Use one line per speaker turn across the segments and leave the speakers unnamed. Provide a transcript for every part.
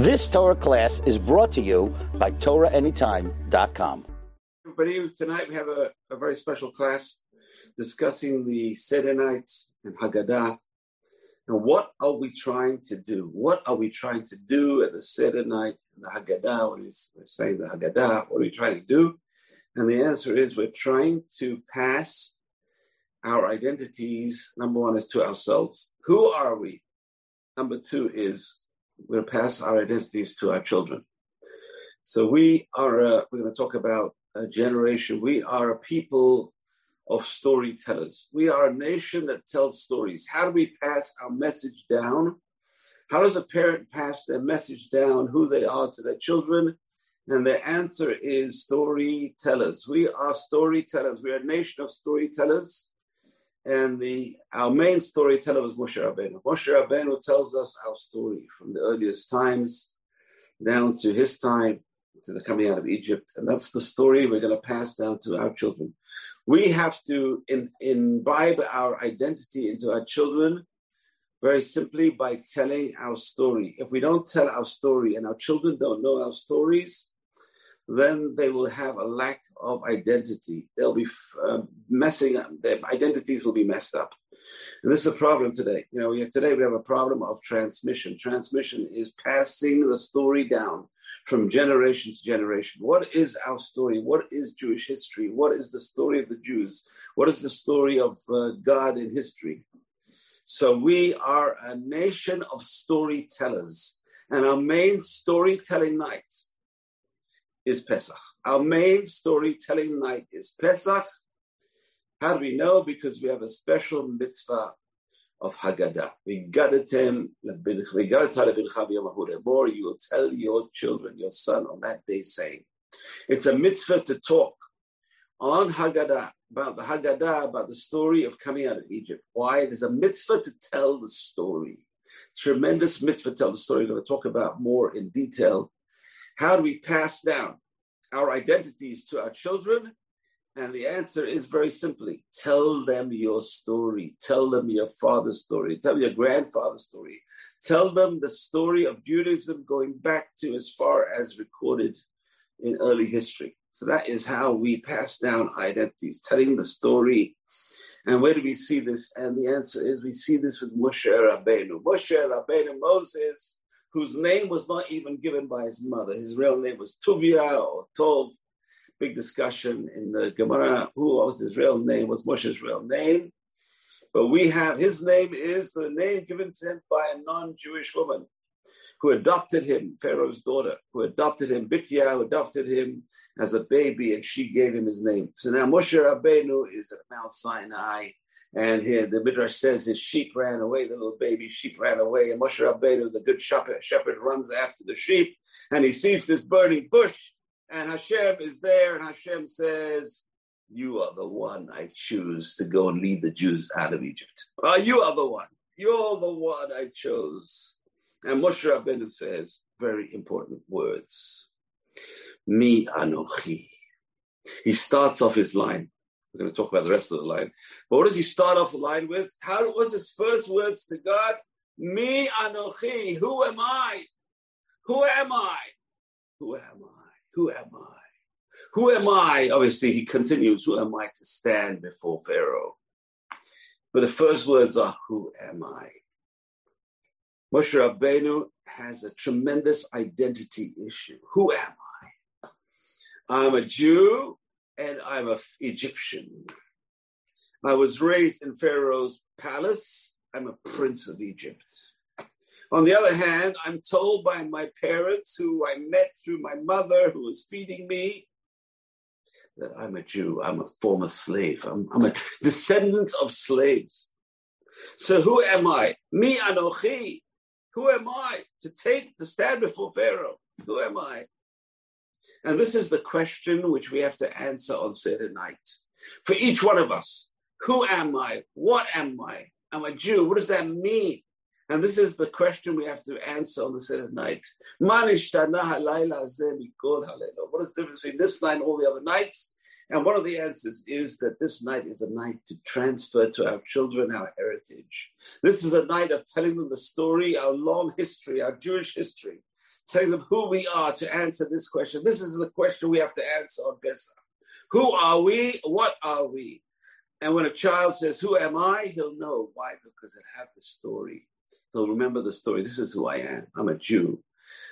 This Torah class is brought to you by TorahAnytime.com.
Everybody, tonight we have a, a very special class discussing the Seder night and Haggadah. And what are we trying to do? What are we trying to do at the Seder night and the Haggadah? When we're saying the Haggadah, what are we trying to do? And the answer is we're trying to pass our identities. Number one is to ourselves. Who are we? Number two is we're going to pass our identities to our children. So we are, uh, we're going to talk about a generation. We are a people of storytellers. We are a nation that tells stories. How do we pass our message down? How does a parent pass their message down, who they are to their children? And the answer is storytellers. We are storytellers. We are a nation of storytellers. And the our main storyteller was Moshe Rabbeinu. Moshe Rabbeinu tells us our story from the earliest times down to his time, to the coming out of Egypt. And that's the story we're going to pass down to our children. We have to in, imbibe our identity into our children very simply by telling our story. If we don't tell our story and our children don't know our stories, then they will have a lack of identity. They'll be uh, messing up. Their identities will be messed up. And this is a problem today. You know, we have, today we have a problem of transmission. Transmission is passing the story down from generation to generation. What is our story? What is Jewish history? What is the story of the Jews? What is the story of uh, God in history? So we are a nation of storytellers, and our main storytelling night is Pesach. Our main storytelling night is Pesach. How do we know? Because we have a special mitzvah of Haggadah. More you will tell your children, your son, on that day, saying, it's a mitzvah to talk on Haggadah about the Haggadah, about the story of coming out of Egypt. Why? There's a mitzvah to tell the story. Tremendous mitzvah to tell the story. We're going to talk about more in detail. How do we pass down our identities to our children? And the answer is very simply tell them your story. Tell them your father's story. Tell your grandfather's story. Tell them the story of Judaism going back to as far as recorded in early history. So that is how we pass down identities, telling the story. And where do we see this? And the answer is we see this with Moshe Rabbeinu. Moshe Rabbeinu, Moses, whose name was not even given by his mother. His real name was Tuvia or Tov. Big discussion in the Gemara. Who was his real name? Was Moshe's real name? But we have his name is the name given to him by a non-Jewish woman who adopted him, Pharaoh's daughter, who adopted him, Bitya, who adopted him as a baby, and she gave him his name. So now Moshe Rabbeinu is at Mount Sinai, and here the Midrash says his sheep ran away, the little baby sheep ran away, and Moshe Rabbeinu, the good shepherd, shepherd runs after the sheep, and he sees this burning bush, and Hashem is there, and Hashem says, you are the one I choose to go and lead the Jews out of Egypt. Uh, you are the one. You're the one I chose. And Moshe Rabbeinu says very important words. Mi anochi. He starts off his line we're going to talk about the rest of the line. But what does he start off the line with? How was his first words to God? Mi anochi. Who am I? Who am I? Who am I? Who am I? Who am I? Obviously, he continues, Who am I to stand before Pharaoh? But the first words are, Who am I? Moshe Rabbeinu has a tremendous identity issue. Who am I? I'm a Jew and I'm an Egyptian. I was raised in Pharaoh's palace. I'm a prince of Egypt. On the other hand, I'm told by my parents, who I met through my mother, who was feeding me, that I'm a Jew. I'm a former slave. I'm, I'm a descendant of slaves. So who am I? Mi anochi. Who am I to take to stand before Pharaoh? Who am I? And this is the question which we have to answer on Seder night. For each one of us, who am I? What am I? I'm a Jew. What does that mean? And this is the question we have to answer on the Seder night. What is the difference between this night and all the other nights? And one of the answers is that this night is a night to transfer to our children our heritage. This is a night of telling them the story, our long history, our Jewish history telling them who we are to answer this question. This is the question we have to answer on Pesach. Who are we? What are we? And when a child says, Who am I? he'll know. Why? Because it have the story. He'll remember the story. This is who I am. I'm a Jew.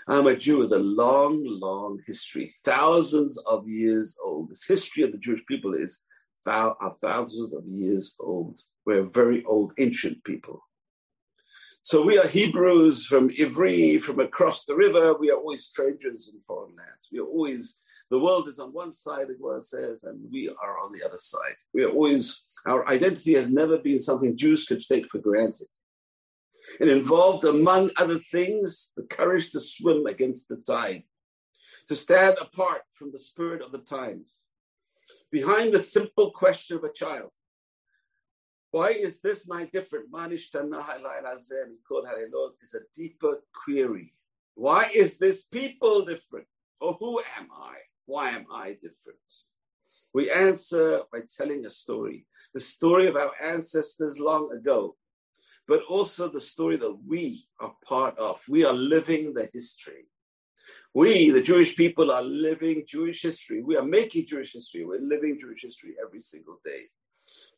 I'm a Jew with a long, long history, thousands of years old. This history of the Jewish people is are thousands of years old. We're a very old, ancient people. So we are Hebrews from Ivry, from across the river. We are always strangers in foreign lands. We are always, the world is on one side, the Gemara says, and we are on the other side. We are always, our identity has never been something Jews could take for granted. It involved, among other things, the courage to swim against the tide, to stand apart from the spirit of the times. Behind the simple question of a child, why is this night different? Is a deeper query. Why is this people different? Or who am I? Why am I different? We answer by telling a story, the story of our ancestors long ago, but also the story that we are part of. We are living the history. We, the Jewish people, are living Jewish history. We are making Jewish history. We're living Jewish history every single day.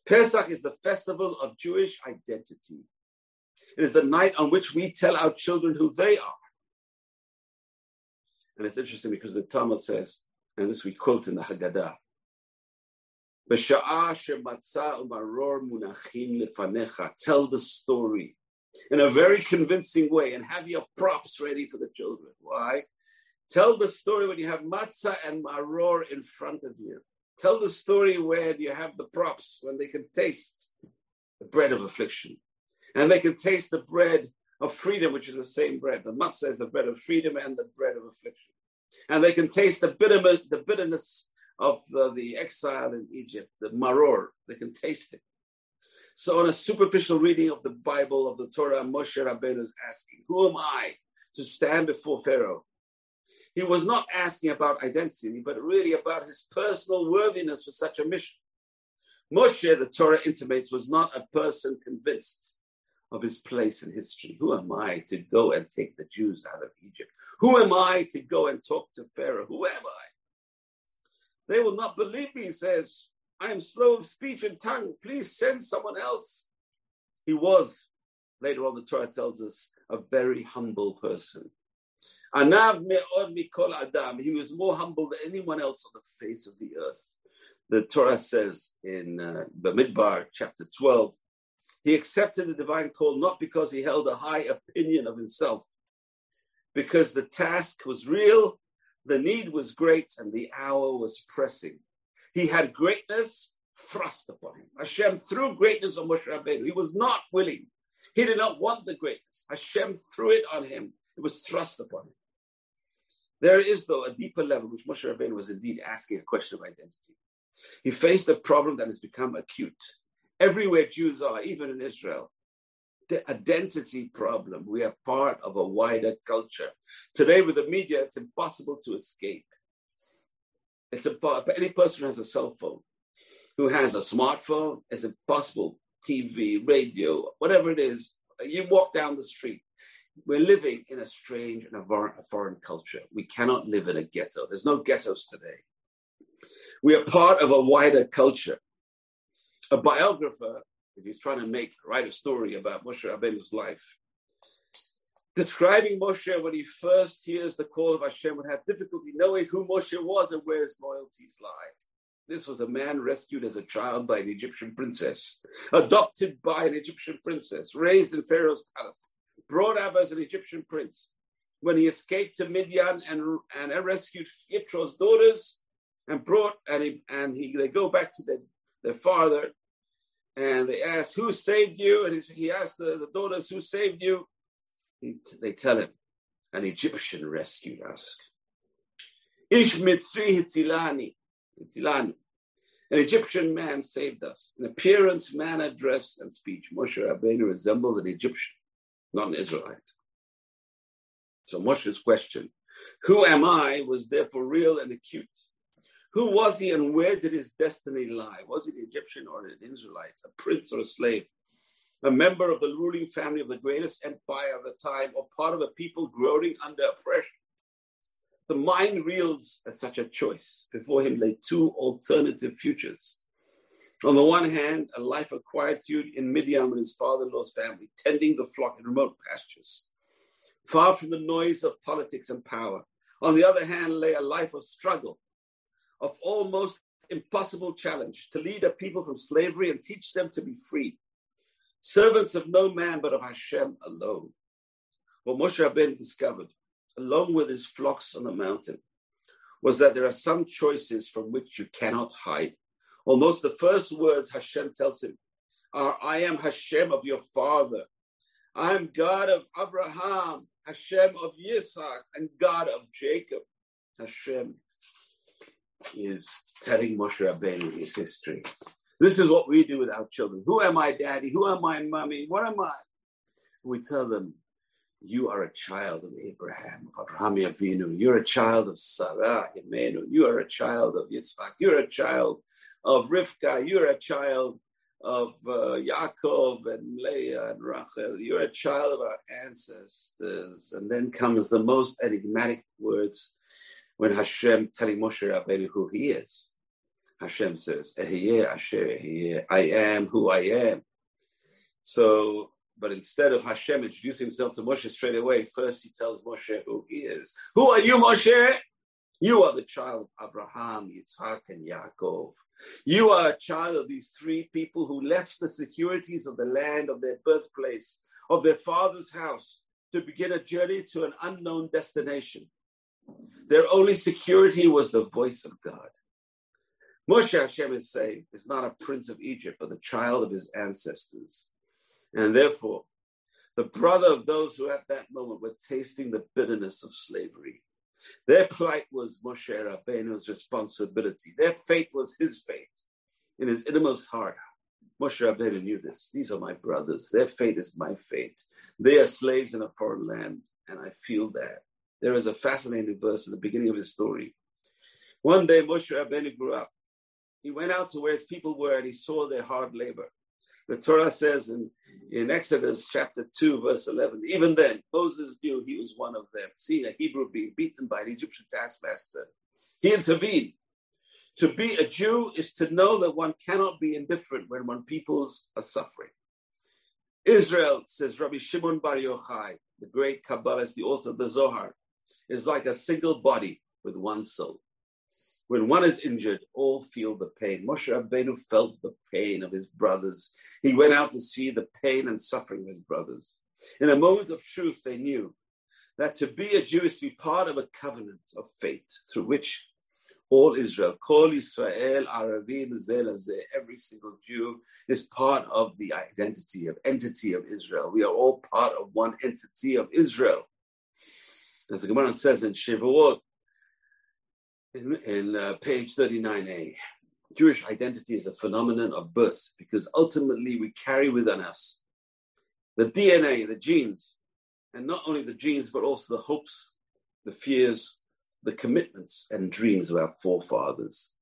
Pesach is the festival of Jewish identity. It is the night on which we tell our children who they are. And it's interesting because the Talmud says, and this we quote in the Haggadah, Tell the story in a very convincing way and have your props ready for the children. Why? Tell the story when you have matzah and maror in front of you. Tell the story where you have the props, when they can taste the bread of affliction. And they can taste the bread of freedom, which is the same bread. The matzah is the bread of freedom and the bread of affliction. And they can taste the, bitter, the bitterness of the, the exile in Egypt, the maror. They can taste it. So, on a superficial reading of the Bible, of the Torah, Moshe Rabbeinu is asking, Who am I to stand before Pharaoh? He was not asking about identity, but really about his personal worthiness for such a mission. Moshe, the Torah intimates, was not a person convinced of his place in history. Who am I to go and take the Jews out of Egypt? Who am I to go and talk to Pharaoh? Who am I? They will not believe me, he says. I am slow of speech and tongue. Please send someone else. He was, later on, the Torah tells us, a very humble person. Anav me'od mikol adam. He was more humble than anyone else on the face of the earth. The Torah says in uh, Bamidbar, chapter 12, he accepted the divine call not because he held a high opinion of himself, because the task was real, the need was great, and the hour was pressing. He had greatness thrust upon him. Hashem threw greatness on Moshe Rabbeinu. He was not willing. He did not want the greatness. Hashem threw it on him. It was thrust upon him. There is, though, a deeper level, which Moshe Rabbeinu was indeed asking a question of identity. He faced a problem that has become acute. Everywhere Jews are, even in Israel, the identity problem. We are part of a wider culture. Today, with the media, it's impossible to escape. It's impossible. Any person who has a cell phone, who has a smartphone, it's impossible. TV, radio, whatever it is, you walk down the street, we're living in a strange and a foreign culture. We cannot live in a ghetto. There's no ghettos today. We are part of a wider culture. A biographer, if he's trying to make write a story about Moshe Rabbeinu's life, describing Moshe when he first hears the call of Hashem would have difficulty knowing who Moshe was and where his loyalties lie. This was a man rescued as a child by an Egyptian princess, adopted by an Egyptian princess, raised in Pharaoh's palace brought up as an Egyptian prince. When he escaped to Midian and, and rescued Yitro's daughters and brought, and, he, and he, they go back to their, their father and they ask, Who saved you? And he, asked the, the daughters, Who saved you? He, they tell him, An Egyptian rescued us. Ish mitzri hitzilani. Hitzilani. An Egyptian man saved us. In appearance, manner, dress, and speech, Moshe Rabbeinu resembled an Egyptian not an Israelite. So Moshe's question, who am I, was therefore real and acute. Who was he and where did his destiny lie? Was he an Egyptian or an Israelite, a prince or a slave, a member of the ruling family of the greatest empire of the time, or part of a people groaning under oppression? The mind reels at such a choice. Before him lay two alternative futures. On the one hand, a life of quietude in Midian with his father in law's family, tending the flock in remote pastures, far from the noise of politics and power. On the other hand, lay a life of struggle, of almost impossible challenge to lead a people from slavery and teach them to be free, servants of no man but of Hashem alone. What Moshe Rabbeinu discovered, along with his flocks on the mountain, was that there are some choices from which you cannot hide. Almost the first words Hashem tells him are, I am Hashem of your father. I am God of Abraham, Hashem of Yitzhak, and God of Jacob. Hashem is telling Moshe Rabbeinu his history. This is what we do with our children. Who am I, daddy? Who am I, mommy? What am I? We tell them, you are a child of Abraham, Abraham Avinu. You're a child of Sarah, Imenu. You are a child of Yitzhak. You're a child of Rivka. You're a child of uh, Yaakov and Leah and Rachel. You're a child of our ancestors. And then comes the most enigmatic words when Hashem telling Moshe Rabbeinu who he is. Hashem says, I am who I am. So, but instead of Hashem introducing himself to Moshe straight away, first he tells Moshe who he is. Who are you, Moshe? You are the child of Abraham, Yitzhak, and Yaakov. You are a child of these three people who left the securities of the land of their birthplace, of their father's house, to begin a journey to an unknown destination. Their only security was the voice of God. Moshe Hashem is saying is not a prince of Egypt, but the child of his ancestors. And therefore, the brother of those who at that moment were tasting the bitterness of slavery. Their plight was Moshe Rabbeinu's responsibility. Their fate was his fate. In his innermost heart, Moshe Rabbeinu knew this. These are my brothers. Their fate is my fate. They are slaves in a foreign land, and I feel that. There is a fascinating verse in the beginning of his story. One day, Moshe Rabbeinu grew up. He went out to where his people were, and he saw their hard labor. The Torah says in, in Exodus chapter 2, verse 11, even then, Moses knew he was one of them. Seeing a Hebrew being beaten by an Egyptian taskmaster, he intervened. To be a Jew is to know that one cannot be indifferent when one peoples are suffering. Israel, says Rabbi Shimon Bar Yochai, the great Kabbalist, the author of the Zohar, is like a single body with one soul. When one is injured, all feel the pain. Moshe Rabbeinu felt the pain of his brothers. He went out to see the pain and suffering of his brothers. In a moment of truth, they knew that to be a Jew is to be part of a covenant of fate through which all Israel, Kol Israel, Arevim, every single Jew is part of the identity of entity of Israel. We are all part of one entity of Israel. As the Gemara says in Shavuot, in, in uh, page 39a. Jewish identity is a phenomenon of birth because ultimately we carry within us the DNA, the genes, and not only the genes, but also the hopes, the fears, the commitments and dreams of our forefathers.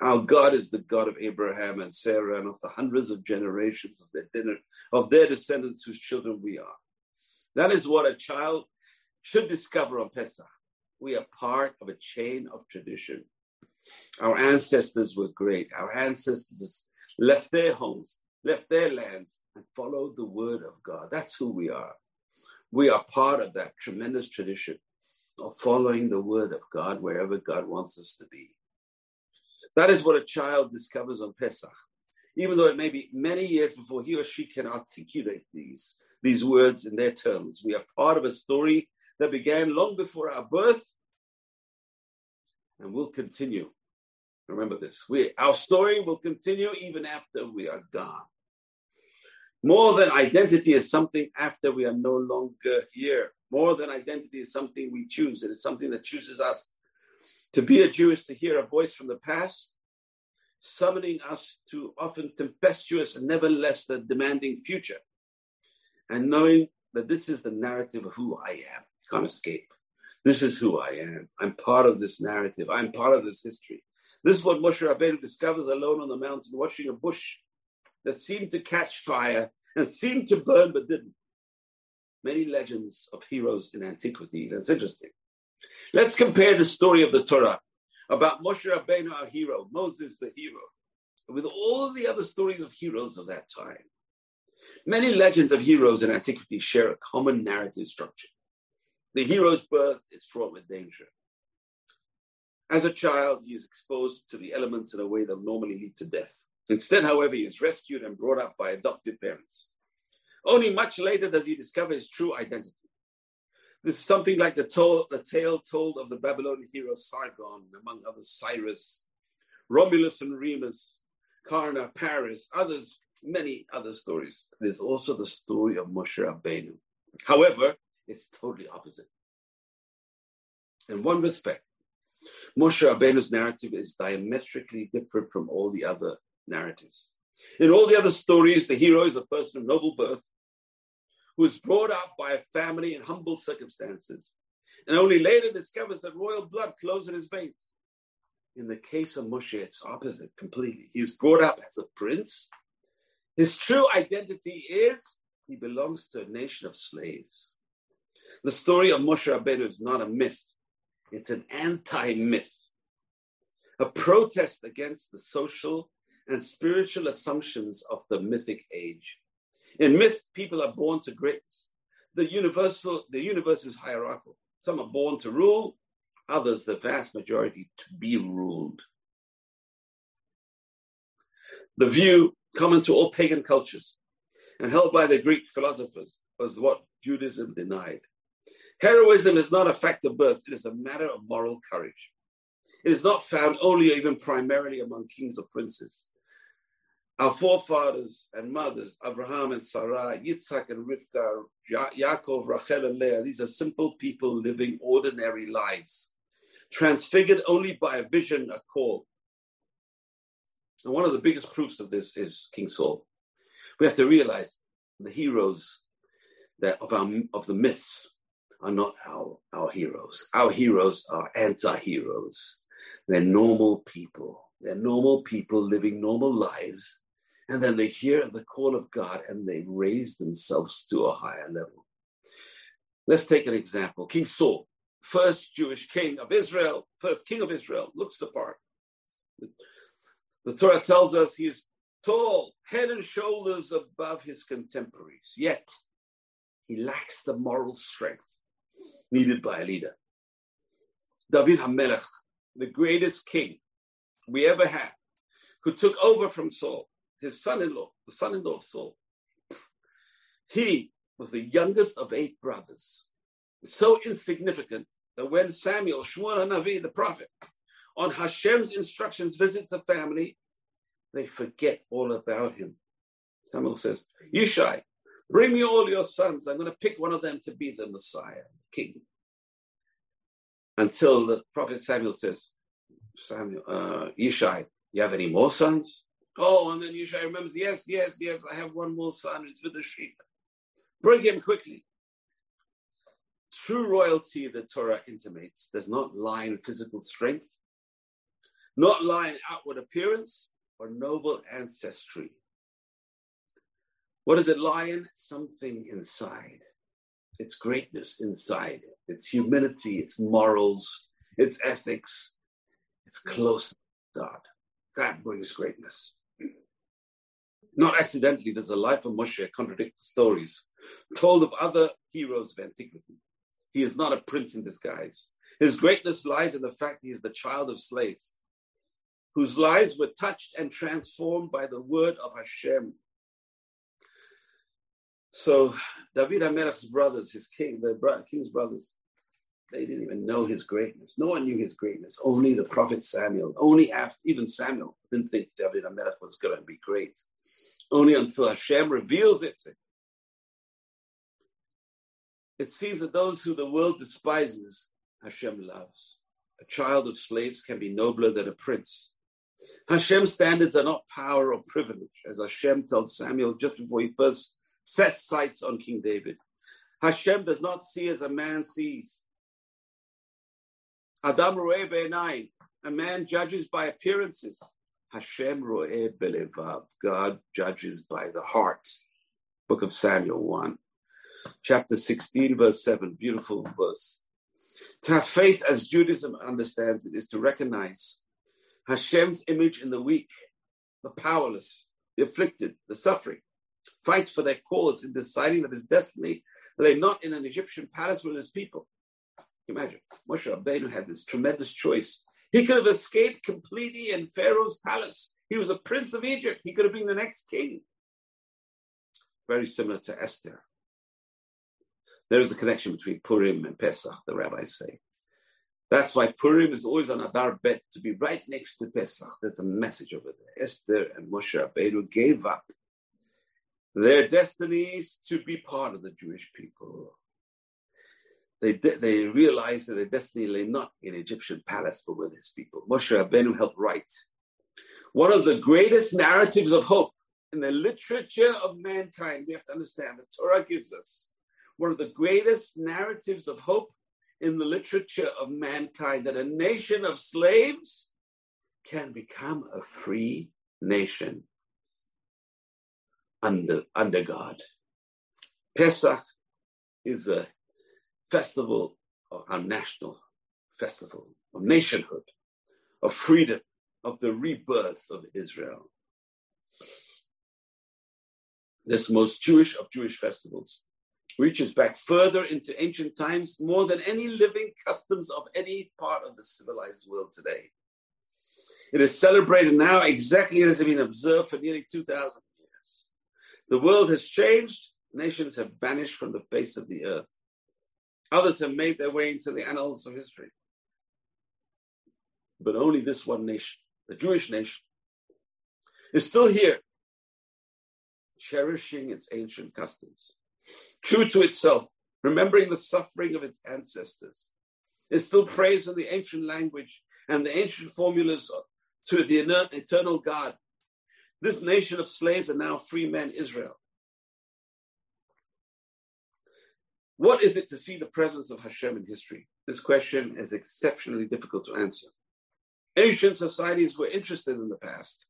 Our God is the God of Abraham and Sarah and of the hundreds of generations of their of their descendants whose children we are. That is what a child should discover on Pesach we are part of a chain of tradition. Our ancestors were great. Our ancestors left their homes, left their lands, and followed the word of God. That's who we are. We are part of that tremendous tradition of following the word of God wherever God wants us to be. That is what a child discovers on Pesach, even though it may be many years before he or she can articulate these, these words in their terms. We are part of a story that began long before our birth and will continue. Remember this. We, our story will continue even after we are gone. More than identity is something after we are no longer here. More than identity is something we choose. It is something that chooses us. To be a Jew is to hear a voice from the past, summoning us to often tempestuous and nevertheless the demanding future. And knowing that this is the narrative of who I am can't escape. This is who I am. I'm part of this narrative. I'm part of this history. This is what Moshe Rabbeinu discovers alone on the mountain, watching a bush that seemed to catch fire and seemed to burn but didn't. Many legends of heroes in antiquity. That's interesting. Let's compare the story of the Torah about Moshe Rabbeinu, our hero, Moses, the hero, with all the other stories of heroes of that time. Many legends of heroes in antiquity share a common narrative structure. The hero's birth is fraught with danger. As a child, he is exposed to the elements in a way that normally lead to death. Instead, however, he is rescued and brought up by adoptive parents. Only much later does he discover his true identity. This is something like the, to- the tale told of the Babylonian hero Sargon, among others Cyrus, Romulus and Remus, Karna, Paris, others, many other stories. Is also the story of Moshe Rabbeinu. However, it's totally opposite. In one respect, Moshe Rabbeinu's narrative is diametrically different from all the other narratives. In all the other stories, the hero is a person of noble birth who is brought up by a family in humble circumstances and only later discovers that royal blood flows in his veins. In the case of Moshe, it's opposite completely. He is brought up as a prince. His true identity is he belongs to a nation of slaves. The story of Moshe Rabbeinu is not a myth, it's an anti myth, a protest against the social and spiritual assumptions of the mythic age. In myth, people are born to greatness. The universal, the universe is hierarchical. Some are born to rule, others, the vast majority, to be ruled. The view common to all pagan cultures and held by the Greek philosophers was what Judaism denied. Heroism is not a fact of birth, it is a matter of moral courage. It is not found only or even primarily among kings or princes. Our forefathers and mothers, Abraham and Sarah, Yitzhak and Rivka, ya- Yaakov, Rachel and Leah, these are simple people living ordinary lives, transfigured only by a vision, a call. And one of the biggest proofs of this is King Saul. We have to realize the heroes that of, our, of the myths are not our, our heroes. Our heroes are anti-heroes. They're normal people. They're normal people living normal lives. And then they hear the call of God and they raise themselves to a higher level. Let's take an example. King Saul, first Jewish king of Israel, first king of Israel, looks the part. The Torah tells us he is tall, head and shoulders above his contemporaries, yet he lacks the moral strength needed by a leader. David HaMelech, the greatest king we ever had, who took over from Saul, his son-in-law, the son-in-law of Saul. He was the youngest of eight brothers, so insignificant that when Samuel, Shmuel Navi, the prophet, on Hashem's instructions visits the family, they forget all about him. Samuel says, Yishai, bring me all your sons. I'm going to pick one of them to be the Messiah, king. Until the prophet Samuel says, Samuel, uh, Yishai, you have any more sons? Oh, and then Yishai remembers, yes, yes, yes, I have one more son. It's with the sheep. Bring him quickly. True royalty, the Torah intimates, does not lie in physical strength, not lie in outward appearance or noble ancestry. What does it lie in? Something inside. It's greatness inside. It's humility, it's morals, it's ethics, it's close to God. That brings greatness. Not accidentally does the life of Moshe contradict the stories told of other heroes of antiquity. He is not a prince in disguise. His greatness lies in the fact he is the child of slaves, whose lives were touched and transformed by the word of Hashem. So David HaMelech's brothers, his king, the king's brothers, they didn't even know his greatness. No one knew his greatness. Only the prophet Samuel. Only after even Samuel didn't think David HaMelech was going to be great. Only until Hashem reveals it to him. It seems that those who the world despises, Hashem loves. A child of slaves can be nobler than a prince. Hashem's standards are not power or privilege, as Hashem tells Samuel just before he first sets sights on King David. Hashem does not see as a man sees. Adam ro'eh be'enayin. A man judges by appearances. Hashem ro'eh belevav. God judges by the heart. Book of Samuel 1. Chapter 16, verse 7. Beautiful verse. To have faith, as Judaism understands it, is to recognize Hashem's image in the weak, the powerless, the afflicted, the suffering. Fight for their cause in deciding that his destiny lay not in an Egyptian palace with his people. Imagine, Moshe Rabbeinu had this tremendous choice. He could have escaped completely in Pharaoh's palace. He was a prince of Egypt. He could have been the next king. Very similar to Esther. There is a connection between Purim and Pesach, the rabbis say. That's why Purim is always on Adar Bet to be right next to Pesach. There's a message over there. Esther and Moshe Rabbeinu gave up their destinies to be part of the Jewish people. They, they realized that their destiny lay not in Egyptian palace, but with his people. Moshe Rabbeinu helped write one of the greatest narratives of hope in the literature of mankind. We have to understand the Torah gives us one of the greatest narratives of hope in the literature of mankind that a nation of slaves can become a free nation under, under God. Pesach is a festival, or a national festival of nationhood, of freedom, of the rebirth of Israel. This most Jewish of Jewish festivals reaches back further into ancient times more than any living customs of any part of the civilized world today. It is celebrated now exactly as it has been observed for nearly 2,000 years. The world has changed, nations have vanished from the face of the earth. Others have made their way into the annals of history. But only this one nation, the Jewish nation, is still here, cherishing its ancient customs true to itself, remembering the suffering of its ancestors. It still prays in the ancient language and the ancient formulas to the eternal God. This nation of slaves are now free men, Israel. What is it to see the presence of Hashem in history? This question is exceptionally difficult to answer. Ancient societies were interested in the past.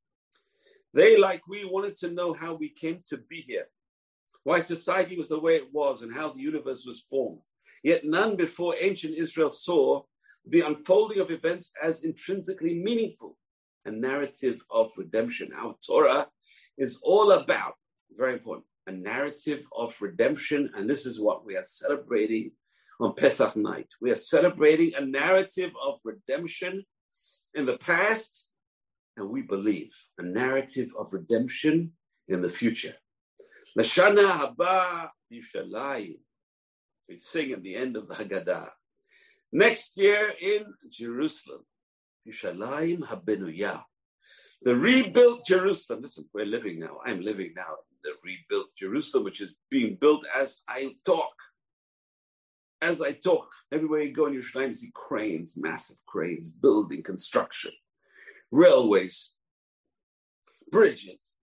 They, like we, wanted to know how we came to be here why society was the way it was and how the universe was formed. Yet none before ancient Israel saw the unfolding of events as intrinsically meaningful, a narrative of redemption. Our Torah is all about, very important, a narrative of redemption, and this is what we are celebrating on Pesach night. We are celebrating a narrative of redemption in the past, and we believe a narrative of redemption in the future. Lashana haba Yerushalayim. We sing at the end of the Haggadah. Next year in Jerusalem, Yerushalayim habenuyah. The rebuilt Jerusalem. Listen, we're living now. I'm living now the rebuilt Jerusalem, which is being built as I talk. As I talk, everywhere you go in Yerushalayim, you see cranes, massive cranes, building, construction, railways, bridges,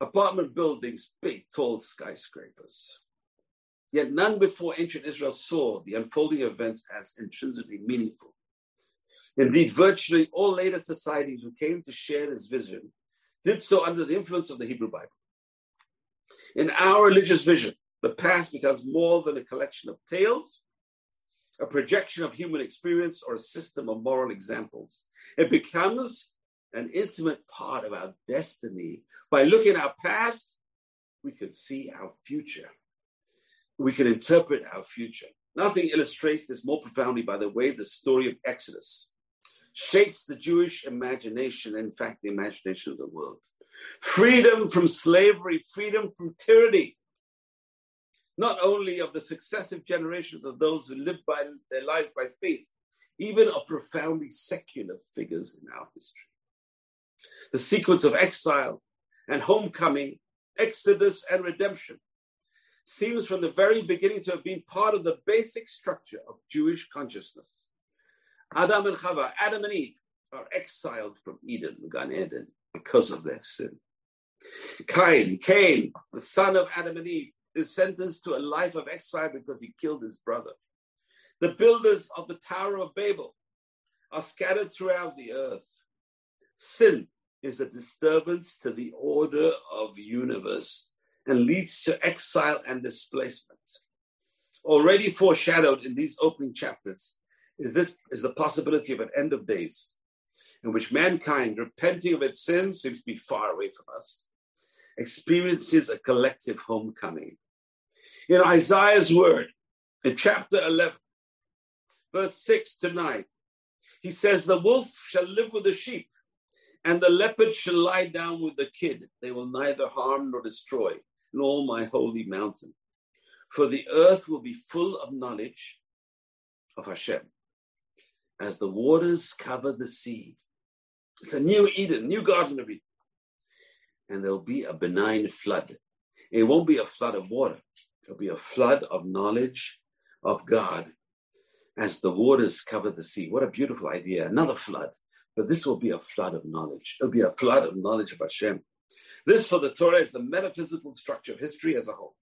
apartment buildings, big, tall skyscrapers. Yet none before ancient Israel saw the unfolding events as intrinsically meaningful. Indeed, virtually all later societies who came to share this vision did so under the influence of the Hebrew Bible. In our religious vision, the past becomes more than a collection of tales, a projection of human experience, or a system of moral examples. It becomes an intimate part of our destiny. By looking at our past, we can see our future. We can interpret our future. Nothing illustrates this more profoundly by the way the story of Exodus shapes the Jewish imagination, in fact, the imagination of the world. Freedom from slavery, freedom from tyranny, not only of the successive generations of those who lived by their lives by faith, even of profoundly secular figures in our history the sequence of exile and homecoming, exodus and redemption, seems from the very beginning to have been part of the basic structure of Jewish consciousness. Adam and Chava, Adam and Eve, are exiled from Eden, Gan Eden, because of their sin. Cain, Cain, the son of Adam and Eve, is sentenced to a life of exile because he killed his brother. The builders of the Tower of Babel are scattered throughout the earth. Sin is a disturbance to the order of the universe and leads to exile and displacement. Already foreshadowed in these opening chapters is this is the possibility of an end of days in which mankind, repenting of its sins, seems to be far away from us, experiences a collective homecoming. In Isaiah's word, in chapter 11, verse 6 to 9, he says, The wolf shall live with the sheep, and the leopard shall lie down with the kid. They will neither harm nor destroy in all my holy mountain. For the earth will be full of knowledge of Hashem, as the waters cover the sea. It's a new Eden, new Garden of Eden. And there'll be a benign flood. It won't be a flood of water, it'll be a flood of knowledge of God as the waters cover the sea. What a beautiful idea. Another flood. But this will be a flood of knowledge. It'll be a flood of knowledge of Hashem. This for the Torah is the metaphysical structure of history as a whole.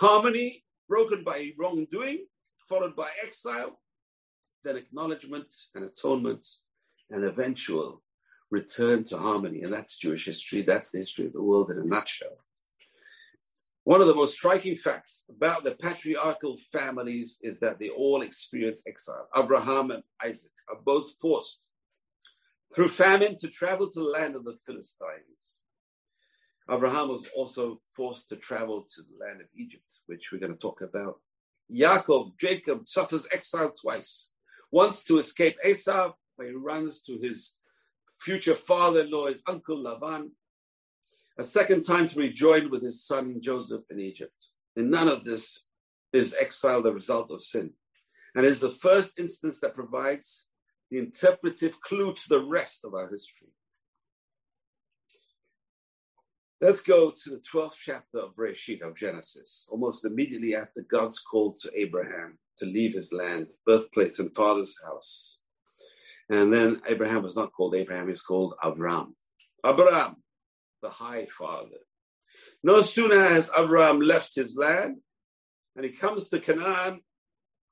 Harmony broken by wrongdoing, followed by exile, then acknowledgement and atonement, and eventual return to harmony. And that's Jewish history. That's the history of the world in a nutshell. One of the most striking facts about the patriarchal families is that they all experience exile. Abraham and Isaac are both forced through famine to travel to the land of the Philistines. Abraham was also forced to travel to the land of Egypt, which we're going to talk about. Yaakov, Jacob, suffers exile twice. Once to escape Esau, where he runs to his future father-in-law, his uncle Laban. A second time to rejoin with his son Joseph in Egypt. In none of this is exile the result of sin, and is the first instance that provides the interpretive clue to the rest of our history. Let's go to the 12th chapter of Bereshit of Genesis, almost immediately after God's call to Abraham to leave his land, birthplace, and father's house. And then Abraham was not called Abraham, he's called Avram. Abraham, the high father. No sooner has Abraham left his land and he comes to Canaan,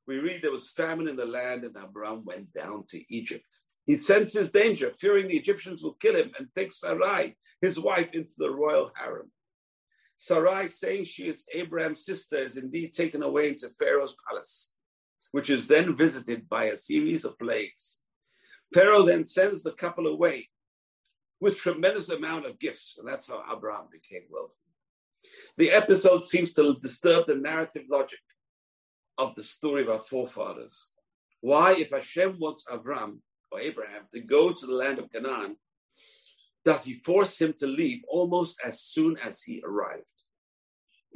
we read there was famine in the land and Abraham went down to Egypt. He senses danger, fearing the Egyptians will kill him and take Sarai, his wife into the royal harem. Sarai, saying she is Abraham's sister, is indeed taken away into Pharaoh's palace, which is then visited by a series of plagues. Pharaoh then sends the couple away with tremendous amount of gifts, and that's how Abraham became wealthy. The episode seems to disturb the narrative logic of the story of our forefathers. Why, if Hashem wants Abraham or Abraham to go to the land of Canaan, does he force him to leave almost as soon as he arrived?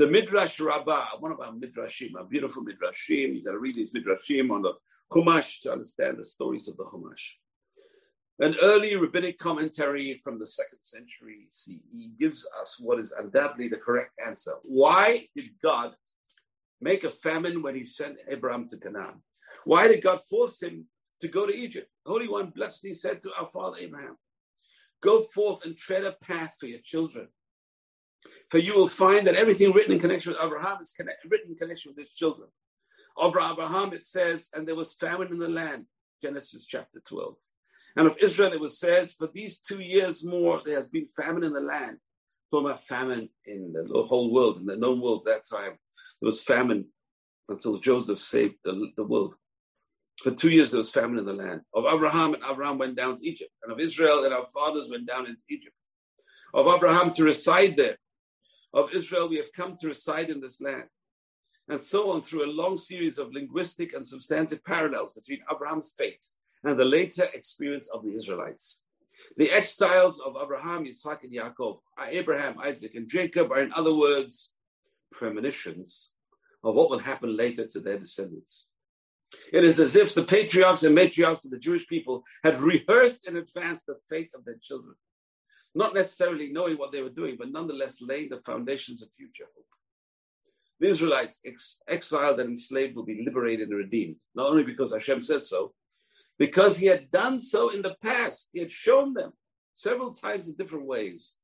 The Midrash Rabbah, one of our Midrashim, our beautiful Midrashim, you got to read these Midrashim on the Chumash to understand the stories of the Chumash. An early rabbinic commentary from the second century CE gives us what is undoubtedly the correct answer. Why did God make a famine when he sent Abraham to Canaan? Why did God force him to go to Egypt? Holy One blessed, he said to our father Abraham, Go forth and tread a path for your children. For you will find that everything written in connection with Abraham is connect, written in connection with his children. Of Abraham, it says, and there was famine in the land, Genesis chapter 12. And of Israel, it was said, for these two years more, there has been famine in the land. Talking about famine in the whole world, in the known world that time. There was famine until Joseph saved the, the world. For two years, there was famine in the land. Of Abraham, and Abraham went down to Egypt. And of Israel, and our fathers went down into Egypt. Of Abraham to reside there. Of Israel, we have come to reside in this land. And so on through a long series of linguistic and substantive parallels between Abraham's fate and the later experience of the Israelites. The exiles of Abraham, Yitzhak, and Yaakov, Abraham, Isaac, and Jacob are, in other words, premonitions of what will happen later to their descendants. It is as if the patriarchs and matriarchs of the Jewish people had rehearsed in advance the fate of their children, not necessarily knowing what they were doing, but nonetheless laying the foundations of future hope. The Israelites, ex- exiled and enslaved, will be liberated and redeemed, not only because Hashem said so, because he had done so in the past. He had shown them several times in different ways.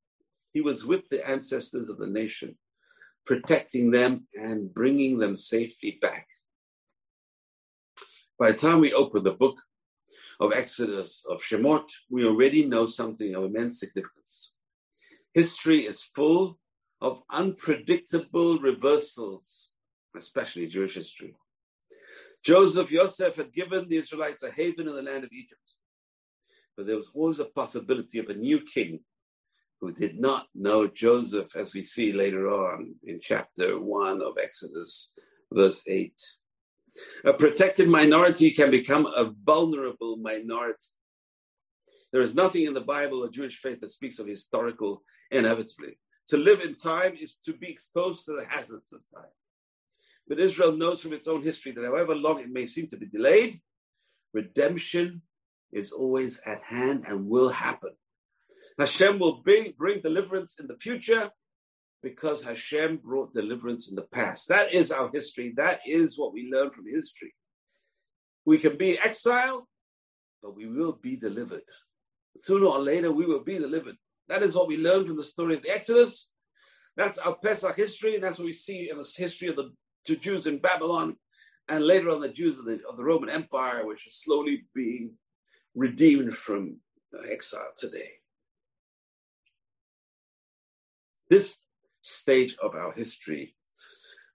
He was with the ancestors of the nation, protecting them and bringing them safely back. By the time we open the book of Exodus, of Shemot, we already know something of immense significance. History is full of unpredictable reversals especially Jewish history. Joseph Yosef had given the Israelites a haven in the land of Egypt. But there was always a possibility of a new king who did not know Joseph, as we see later on in chapter 1 of Exodus, verse 8. A protected minority can become a vulnerable minority. There is nothing in the Bible or Jewish faith that speaks of historical inevitably. To live in time is to be exposed to the hazards of time. But Israel knows from its own history that however long it may seem to be delayed, redemption is always at hand and will happen. Hashem will bring, bring deliverance in the future because Hashem brought deliverance in the past. That is our history. That is what we learn from history. We can be exiled, but we will be delivered. Sooner or later, we will be delivered. That is what we learn from the story of the Exodus. That's our Pesach history, and that's what we see in the history of the, Jews in Babylon, and later on the Jews of the, of the Roman Empire, which is slowly being redeemed from uh, exile today. This stage of our history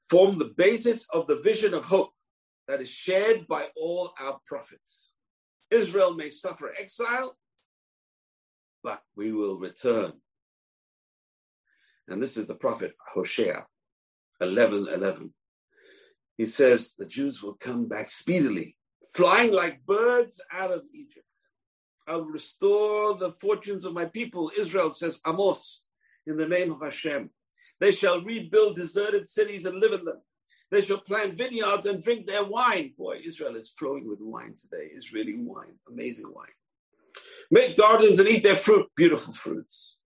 form the basis of the vision of hope that is shared by all our prophets. Israel may suffer exile, but we will return. And this is the prophet Hosea 11 11. He says the Jews will come back speedily, flying like birds out of Egypt. I'll restore the fortunes of my people. Israel says, Amos, in the name of Hashem. They shall rebuild deserted cities and live in them. They shall plant vineyards and drink their wine. Boy, Israel is flowing with wine today. Israeli wine, amazing wine. Make gardens and eat their fruit, beautiful fruits.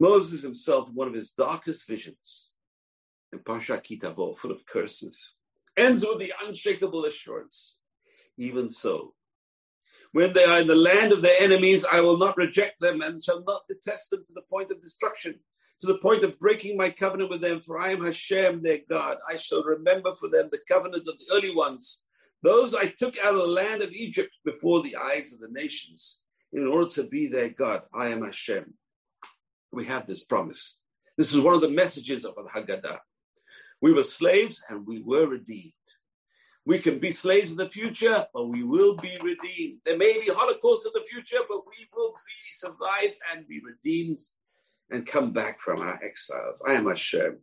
Moses himself, one of his darkest visions, in Parsha Ki Tavo, full of curses, ends with the unshakable assurance. Even so, when they are in the land of their enemies, I will not reject them and shall not detest them to the point of destruction to the point of breaking my covenant with them, for I am Hashem, their God. I shall remember for them the covenant of the early ones, those I took out of the land of Egypt before the eyes of the nations, in order to be their God. I am Hashem. We have this promise. This is one of the messages of the Haggadah. We were slaves and we were redeemed. We can be slaves in the future, but we will be redeemed. There may be Holocaust in the future, but we will be survive and be redeemed and come back from our exiles. I am Hashem.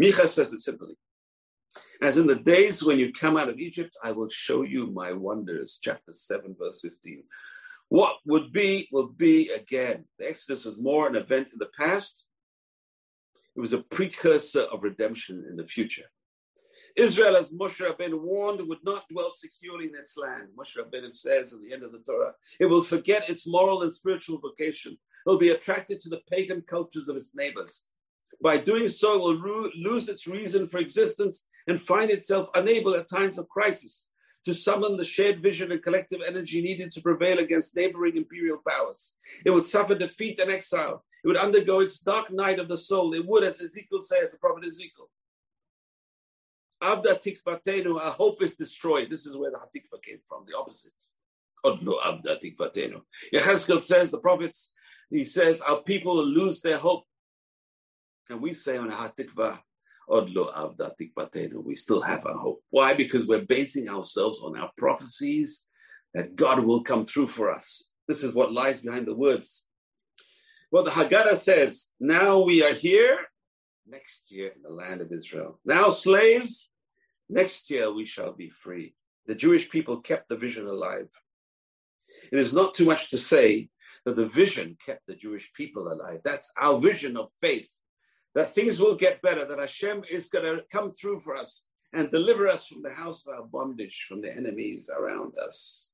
Micha says it simply. As in the days when you come out of Egypt, I will show you my wonders. Chapter 7, verse 15. What would be, will be again. The Exodus was more an event in the past. It was a precursor of redemption in the future. Israel, as Moshe Rabbeinu warned, would not dwell securely in its land. Moshe Rabbeinu says at the end of the Torah, it will forget its moral and spiritual vocation. It will be attracted to the pagan cultures of its neighbors. By doing so, it will lose its reason for existence and find itself unable at times of crisis to summon the shared vision and collective energy needed to prevail against neighboring imperial powers. It would suffer defeat and exile. It would undergo its dark night of the soul. It would, as Ezekiel says, the prophet Ezekiel, Abda tikvatenu, our hope is destroyed. This is where the hatikva came from, the opposite. Odlo abda tikvatenu. Yechezkel says, the prophets, he says, our people will lose their hope. And we say on hatikva, odlo tikvatenu, we still have our hope. Why? Because we're basing ourselves on our prophecies that God will come through for us. This is what lies behind the words. Well, the Haggadah says, now we are here, next year in the land of Israel. Now slaves, Next year we shall be free. The Jewish people kept the vision alive. It is not too much to say that the vision kept the Jewish people alive. That's our vision of faith, that things will get better, that Hashem is going to come through for us and deliver us from the house of our bondage, from the enemies around us.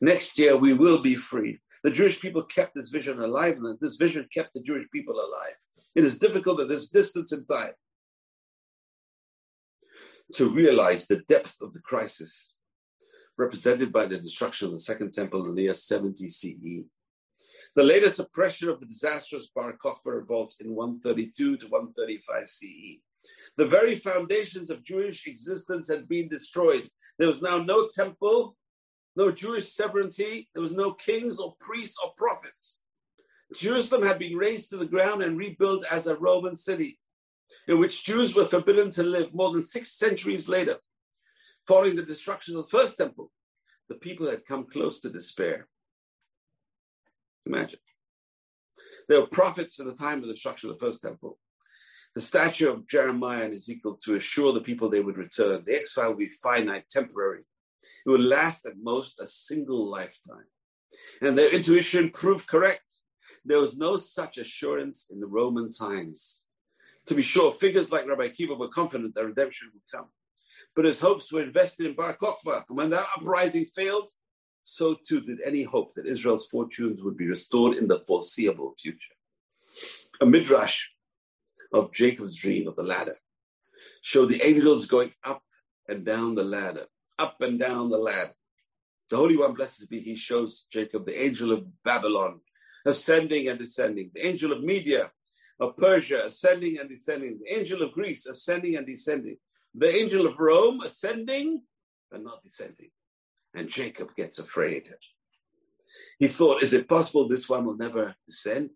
Next year we will be free. The Jewish people kept this vision alive, and this vision kept the Jewish people alive. It is difficult at this distance in time to realize the depth of the crisis represented by the destruction of the Second Temple in the year 70 CE. The later suppression of the disastrous Bar Kokhba revolt in 132 to 135 CE. The very foundations of Jewish existence had been destroyed. There was now no temple, no Jewish sovereignty, there was no kings or priests or prophets. Jerusalem had been razed to the ground and rebuilt as a Roman city. In which Jews were forbidden to live more than six centuries later, following the destruction of the first temple, the people had come close to despair. Imagine. There were prophets at the time of the destruction of the first temple. The statue of Jeremiah and Ezekiel to assure the people they would return. The exile would be finite, temporary. It would last at most a single lifetime. And their intuition proved correct. There was no such assurance in the Roman times. To be sure, figures like Rabbi Akiva were confident that redemption would come. But his hopes were invested in Bar Kokhba. And when that uprising failed, so too did any hope that Israel's fortunes would be restored in the foreseeable future. A midrash of Jacob's dream of the ladder showed the angels going up and down the ladder, up and down the ladder. The Holy One, blessed be He, shows Jacob the angel of Babylon ascending and descending, the angel of Media, of Persia ascending and descending, the angel of Greece ascending and descending, the angel of Rome ascending and not descending. And Jacob gets afraid. He thought, is it possible this one will never descend?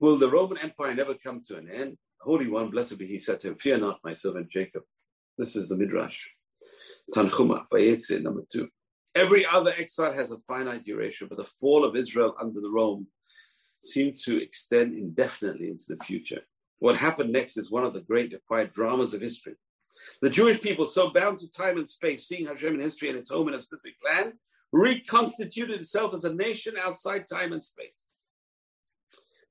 Will the Roman Empire never come to an end? Holy One, blessed be He, said to him, Fear not, my servant Jacob. This is the Midrash. Tanchuma, Vayetze, number two. Every other exile has a finite duration, but the fall of Israel under the Rome seemed to extend indefinitely into the future. What happened next is one of the great acquired dramas of history. The Jewish people, so bound to time and space, seeing Hashem in history and its home in a specific land, reconstituted itself as a nation outside time and space.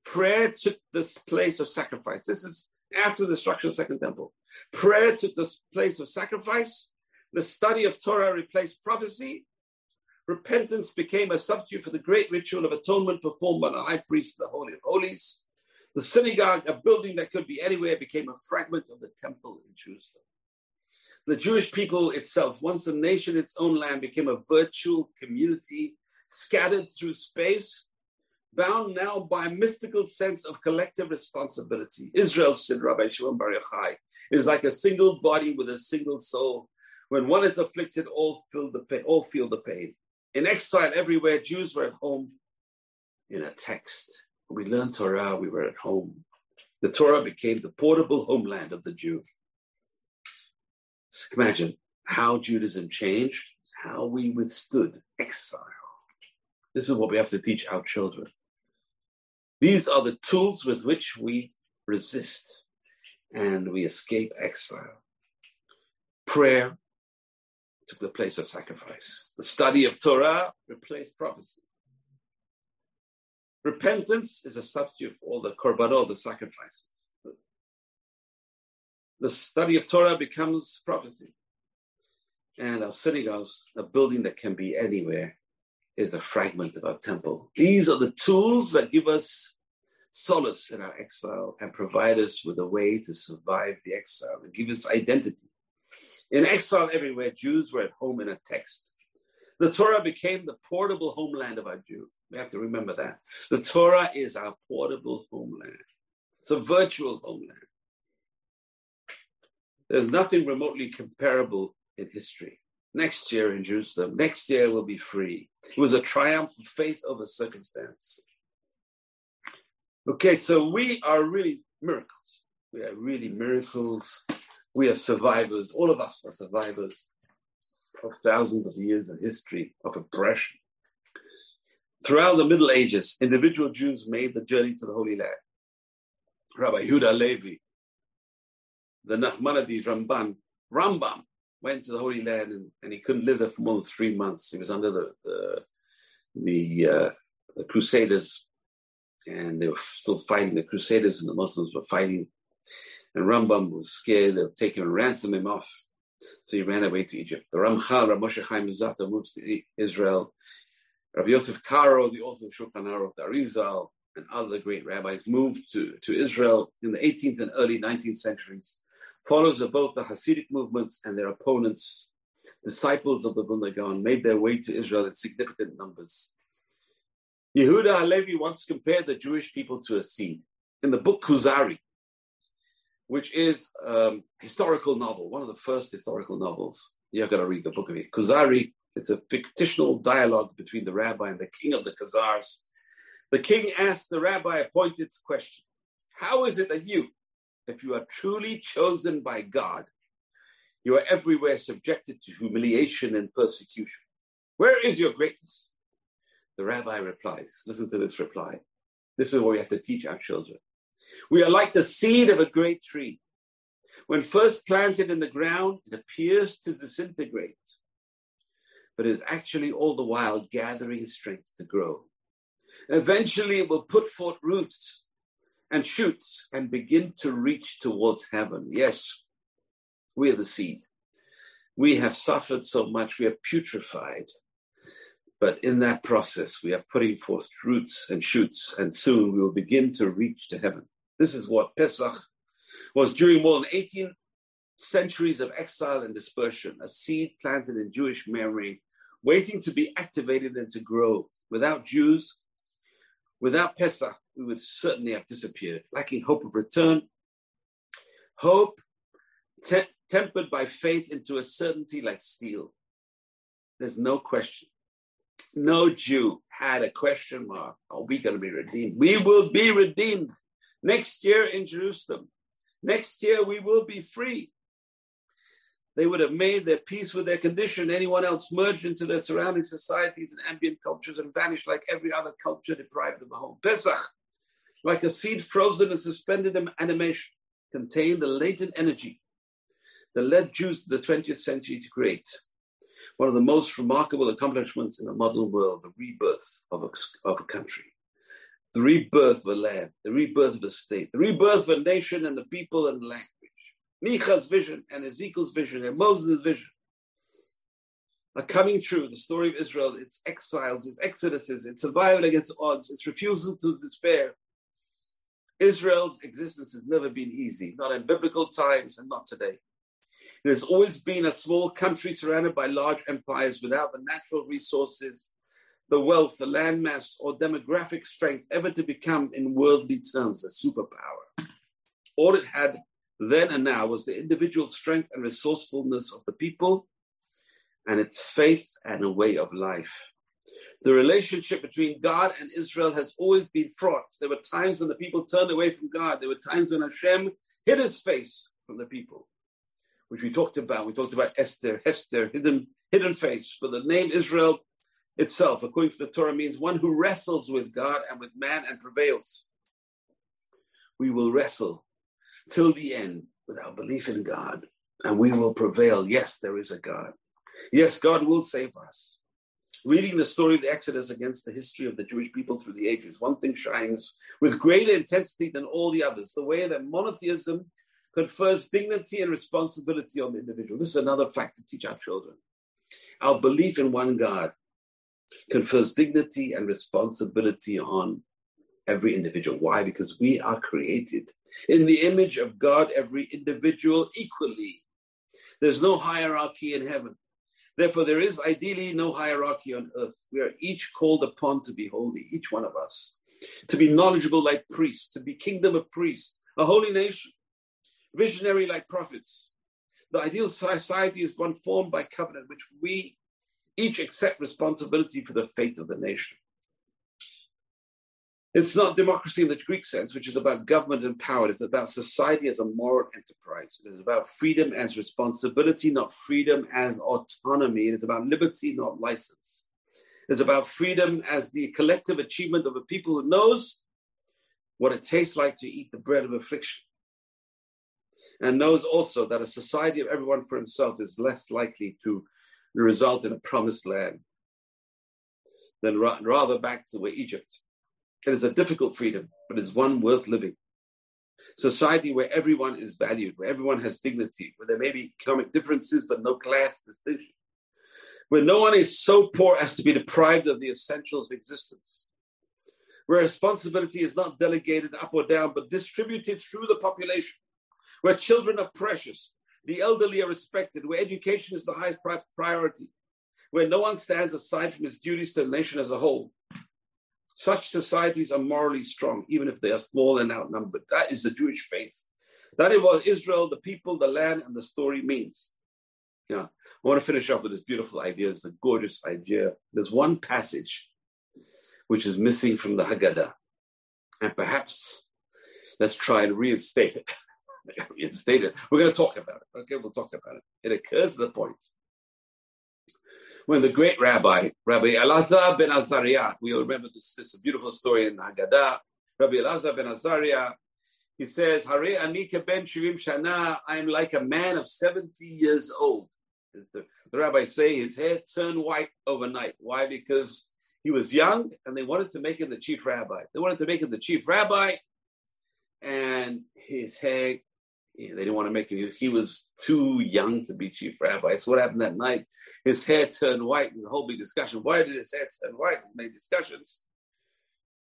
Prayer took this place of sacrifice. This is after the destruction of the Second Temple. Prayer took this place of sacrifice. The study of Torah replaced prophecy. Repentance became a substitute for the great ritual of atonement performed by the high priest in the Holy of Holies. The synagogue, a building that could be anywhere, became a fragment of the temple in Jerusalem. The Jewish people itself, once a nation, its own land, became a virtual community scattered through space, bound now by a mystical sense of collective responsibility. Israel, said Rabbi Shimon Bar Yochai, is like a single body with a single soul. When one is afflicted, all feel the pain. All feel the pain. In exile everywhere, Jews were at home in a text. When we learned Torah, we were at home. The Torah became the portable homeland of the Jew. Imagine how Judaism changed, how we withstood exile. This is what we have to teach our children. These are the tools with which we resist and we escape exile. Prayer took the place of sacrifice. The study of Torah replaced prophecy. Repentance is a substitute for all the korbanot, the sacrifices the study of Torah becomes prophecy. And our synagogues, a building that can be anywhere, is a fragment of our temple. These are the tools that give us solace in our exile and provide us with a way to survive the exile and give us identity. In exile everywhere, Jews were at home in a text. The Torah became the portable homeland of our Jews. We have to remember that. The Torah is our portable homeland. It's a virtual homeland. There's nothing remotely comparable in history. Next year in Jerusalem, next year will be free. It was a triumph of faith over circumstance. Okay, so we are really miracles. We are really miracles. We are survivors. All of us are survivors of thousands of years of history of oppression. Throughout the Middle Ages, individual Jews made the journey to the Holy Land. Rabbi Yehuda Levi, the Nachmanides Ramban, Rambam went to the Holy Land and, and, he couldn't live there for more than three months. He was under the the the, uh, the Crusaders, and they were still fighting. The Crusaders and the Muslims were fighting, and Rambam was scared they'll take him and ransom him off. So he ran away to Egypt. The Ramchal, Rav Moshe Chaim Luzzatto moves to Israel. Rabbi Yosef Karo, the author of Shulchan Aruch, the Arizal, and other great rabbis moved to, to Israel in the 18th and early 19th centuries Followers of both the Hasidic movements and their opponents, disciples of the Gaon, made their way to Israel in significant numbers. Yehuda Halevi once compared the Jewish people to a seed. In the book Kuzari, which is a um, historical novel, one of the first historical novels. You're going to read the book of it. Kuzari, it's a fictional dialogue between the rabbi and the king of the Khazars. The king asked the rabbi a pointed question How is it that you, if you are truly chosen by God, you are everywhere subjected to humiliation and persecution. Where is your greatness? The rabbi replies, listen to this reply. This is what we have to teach our children. We are like the seed of a great tree. When first planted in the ground, it appears to disintegrate, but is actually all the while gathering strength to grow. Eventually, it will put forth roots and shoots and begin to reach towards heaven. Yes, we are the seed. We have suffered so much, we are putrefied. But in that process, we are putting forth roots and shoots, and soon we will begin to reach to heaven. This is what Pesach was during more than 18 centuries of exile and dispersion, a seed planted in Jewish memory, waiting to be activated and to grow. Without Jews, without Pesach, we would certainly have disappeared, lacking hope of return. Hope te- tempered by faith into a certainty like steel. There's no question. No Jew had a question mark. Are we going to be redeemed? We will be redeemed next year in Jerusalem. Next year we will be free. They would have made their peace with their condition. Anyone else merged into their surrounding societies and ambient cultures and vanished like every other culture deprived of a home. Pesach like a seed frozen and suspended in animation, contained the latent energy that led Jews to the 20th century to create one of the most remarkable accomplishments in the modern world, the rebirth of a, of a country, the rebirth of a land, the rebirth of a state, the rebirth of a nation and the people and language. Micha's vision and Ezekiel's vision and Moses' vision are coming true. The story of Israel, its exiles, its exoduses, its survival against odds, its refusal to despair, Israel's existence has never been easy, not in biblical times and not today. It has always been a small country surrounded by large empires without the natural resources, the wealth, the landmass, or demographic strength ever to become, in worldly terms, a superpower. All it had then and now was the individual strength and resourcefulness of the people and its faith and a way of life. The relationship between God and Israel has always been fraught. There were times when the people turned away from God. There were times when Hashem hid his face from the people, which we talked about. We talked about Esther, Hester, hidden, hidden face. But the name Israel itself, according to the Torah, means one who wrestles with God and with man and prevails. We will wrestle till the end with our belief in God, and we will prevail. Yes, there is a God. Yes, God will save us reading the story of the Exodus against the history of the Jewish people through the ages, one thing shines with greater intensity than all the others the way that monotheism confers dignity and responsibility on the individual. This is another fact to teach our children. Our belief in one God confers dignity and responsibility on every individual. Why? Because we are created in the image of God, every individual equally. There's no hierarchy in heaven. Therefore, there is ideally no hierarchy on earth. We are each called upon to be holy, each one of us, to be knowledgeable like priests, to be kingdom of priests, a holy nation, visionary like prophets. The ideal society is one formed by covenant, which we each accept responsibility for the fate of the nation. It's not democracy in the Greek sense, which is about government and power. It's about society as a moral enterprise. It is about freedom as responsibility, not freedom as autonomy. It is about liberty, not license. It's about freedom as the collective achievement of a people who knows what it tastes like to eat the bread of affliction and knows also that a society of everyone for himself is less likely to result in a promised land than ra- rather back to where Egypt it is a difficult freedom, but it's one worth living. Society where everyone is valued, where everyone has dignity, where there may be economic differences, but no class distinction. Where no one is so poor as to be deprived of the essentials of existence. Where responsibility is not delegated up or down, but distributed through the population. Where children are precious, the elderly are respected, where education is the highest priority, where no one stands aside from his duties to the nation as a whole, such societies are morally strong, even if they are small and outnumbered. That is the Jewish faith. That is what Israel, the people, the land, and the story means. Yeah. I want to finish up with this beautiful idea. It's a gorgeous idea. There's one passage which is missing from the Haggadah. And perhaps let's try and reinstate it. We're going to talk about it. Okay, we'll talk about it. It occurs to the point when the great rabbi, Rabbi Elazar ben Azariah, we all remember this, this beautiful story in Haggadah. Rabbi Elazar ben Azariah, he says, Hare Anika ben Shivim Shana, I am like a man of 70 years old. The, the rabbis say his hair turned white overnight. Why? Because he was young and they wanted to make him the chief rabbi. They wanted to make him the chief rabbi, and his hair they didn't want to make him. He was too young to be chief rabbi. So what happened that night? His hair turned white. There's a whole big discussion. Why did his hair turn white? There's many discussions.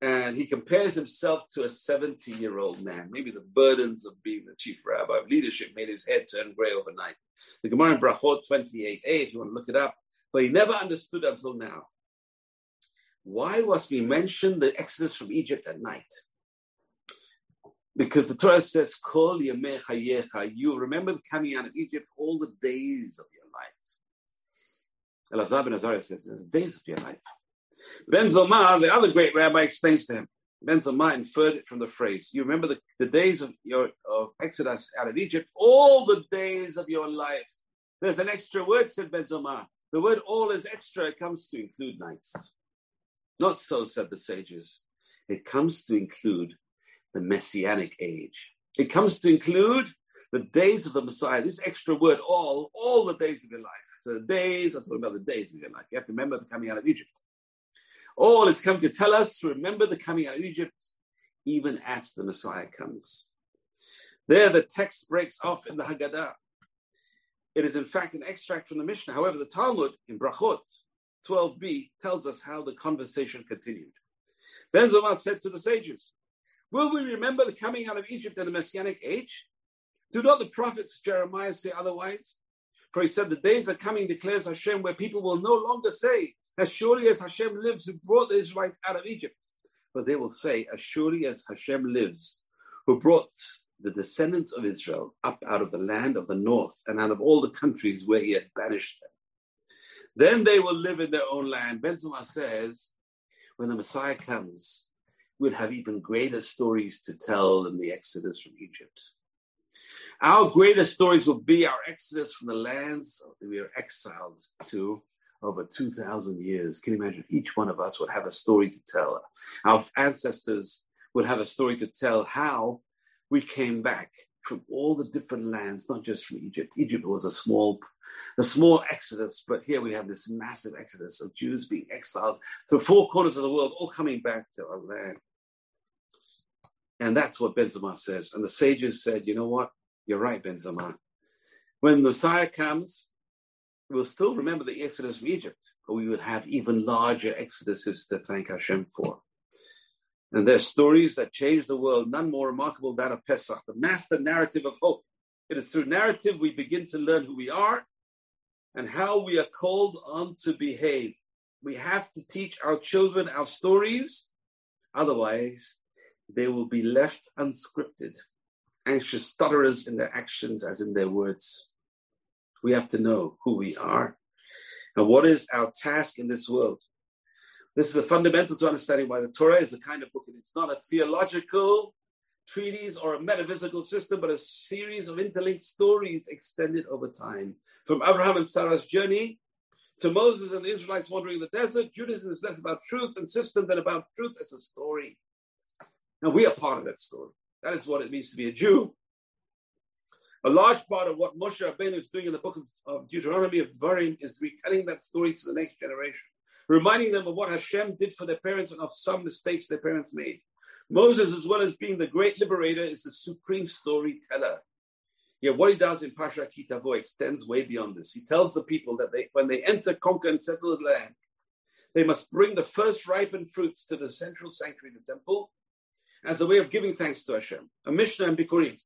And he compares himself to a 70 year old man. Maybe the burdens of being the chief rabbi of leadership made his head turn gray overnight. The Gemara in Brachot 28a, if you want to look it up. But he never understood until now. Why was we mentioned the exodus from Egypt at night? Because the Torah says, Kol you remember the coming out of Egypt all the days of your life. Elazar ben Azariah says, the days of your life. Ben Zoma, the other great rabbi, explains to him. Ben Zoma inferred it from the phrase, you remember the, the days of your of Exodus out of Egypt, all the days of your life. There's an extra word, said Ben Zoma. The word all is extra, it comes to include nights. Not so, said the sages. It comes to include the messianic age. It comes to include the days of the Messiah. This extra word, all, all the days of your life. So the days, I'm talking about the days of your life. You have to remember the coming out of Egypt. All is come to tell us to remember the coming out of Egypt, even after the Messiah comes. There, the text breaks off in the Haggadah. It is, in fact, an extract from the Mishnah. However, the Talmud in Brachot 12b tells us how the conversation continued. Ben Zoma said to the sages, Will we remember the coming out of Egypt in the Messianic age? Do not the prophets Jeremiah say otherwise? For he said, The days are coming, declares Hashem, where people will no longer say, As surely as Hashem lives, who brought the Israelites out of Egypt. But they will say, As surely as Hashem lives, who brought the descendants of Israel up out of the land of the north and out of all the countries where he had banished them. Then they will live in their own land. Ben Zoma says, when the Messiah comes, we'll have even greater stories to tell than the exodus from Egypt. Our greatest stories will be our exodus from the lands that we are exiled to over 2,000 years. Can you imagine? Each one of us would have a story to tell. Our ancestors would have a story to tell how we came back from all the different lands, not just from Egypt. Egypt was a small, a small exodus, but here we have this massive exodus of Jews being exiled to four corners of the world, all coming back to our land. And that's what Ben Zoma says. And the sages said, you know what? You're right, Ben Zoma. When the Messiah comes, we'll still remember the exodus from Egypt, but we would have even larger exoduses to thank Hashem for. And there's stories that change the world, none more remarkable than of Pesach, the master narrative of hope. It is through narrative we begin to learn who we are and how we are called on to behave. We have to teach our children our stories, otherwise, they will be left unscripted, anxious stutterers in their actions as in their words. We have to know who we are and what is our task in this world. This is a fundamental to understanding why the Torah is a kind of book. It's not a theological treatise or a metaphysical system, but a series of interlinked stories extended over time. From Abraham and Sarah's journey to Moses and the Israelites wandering in the desert, Judaism is less about truth and system than about truth as a story. And we are part of that story. That is what it means to be a Jew. A large part of what Moshe Rabbeinu is doing in the book of, of Deuteronomy of Dvarim is retelling that story to the next generation, reminding them of what Hashem did for their parents and of some mistakes their parents made. Moses, as well as being the great liberator, is the supreme storyteller. Yet what he does in Pasha Ki Tavo extends way beyond this. He tells the people that they, when they enter, conquer, and settle the land, they must bring the first ripened fruits to the central sanctuary, of the temple, as a way of giving thanks to Hashem. A Mishnah in Bikurim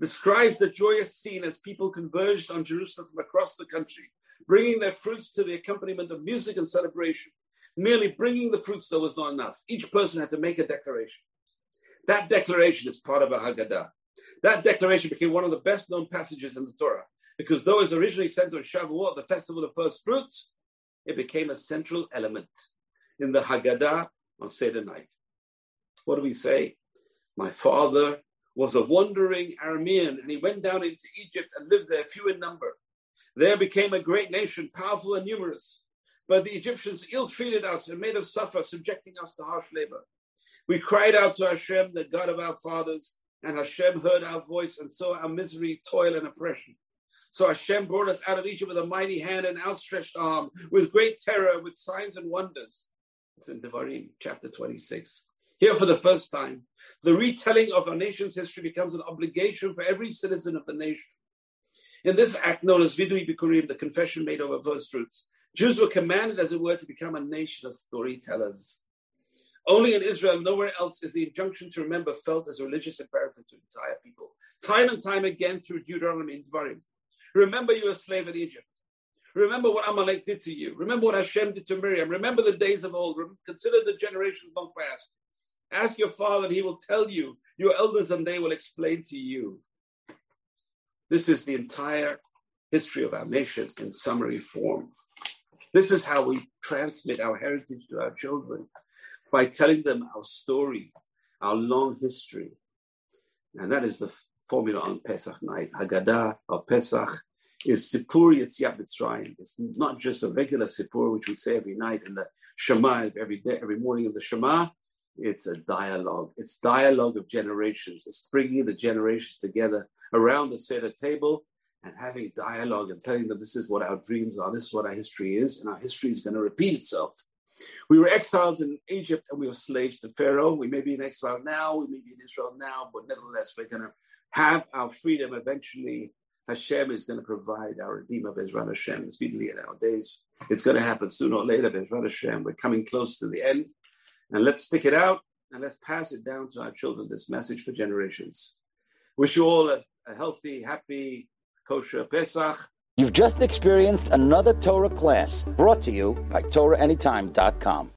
describes the joyous scene as people converged on Jerusalem from across the country, bringing their fruits to the accompaniment of music and celebration. Merely bringing the fruits, though, was not enough. Each person had to make a declaration. That declaration is part of a Haggadah. That declaration became one of the best known passages in the Torah because though it was originally sent on Shavuot, the festival of first fruits, it became a central element in the Haggadah on Seder night. What do we say? My father was a wandering Aramean, and he went down into Egypt and lived there, few in number. There became a great nation, powerful and numerous. But the Egyptians ill treated us and made us suffer, subjecting us to harsh labor. We cried out to Hashem, the God of our fathers, and Hashem heard our voice and saw our misery, toil, and oppression. So Hashem brought us out of Egypt with a mighty hand and outstretched arm, with great terror, with signs and wonders. It's in Devarim, chapter 26. Here, for the first time, the retelling of our nation's history becomes an obligation for every citizen of the nation. In this act known as Vidui Bikurim, the confession made over first fruits, Jews were commanded, as it were, to become a nation of storytellers. Only in Israel, nowhere else, is the injunction to remember felt as a religious imperative to entire people. Time and time again through Deuteronomy and Dvarim. Remember you were a slave in Egypt. Remember what Amalek did to you. Remember what Hashem did to Miriam. Remember the days of old. Consider the generations long past. Ask your father, and he will tell you. Your elders and they will explain to you. This is the entire history of our nation in summary form. This is how we transmit our heritage to our children by telling them our story, our long history. And that is the formula on Pesach night. Haggadah of Pesach is Sipur Yetziat Mitzrayim. It's not just a regular Sipur, which we say every night in the Shema, every day, every morning in the Shema. It's a dialogue. It's dialogue of generations. It's bringing the generations together around the Seder table and having dialogue and telling them this is what our dreams are, this is what our history is, and our history is going to repeat itself. We were exiles in Egypt and we were slaves to Pharaoh. We may be in exile now, we may be in Israel now, but nevertheless, we're going to have our freedom eventually. Hashem is going to provide our Redeemer, Bezrat Hashem, speedily in our days. It's going to happen sooner or later, Bezrat Hashem. We're coming close to the end. And let's stick it out and let's pass it down to our children, this message for generations. Wish you all a, a healthy, happy, kosher Pesach.
You've just experienced another Torah class brought to you by TorahAnytime.com.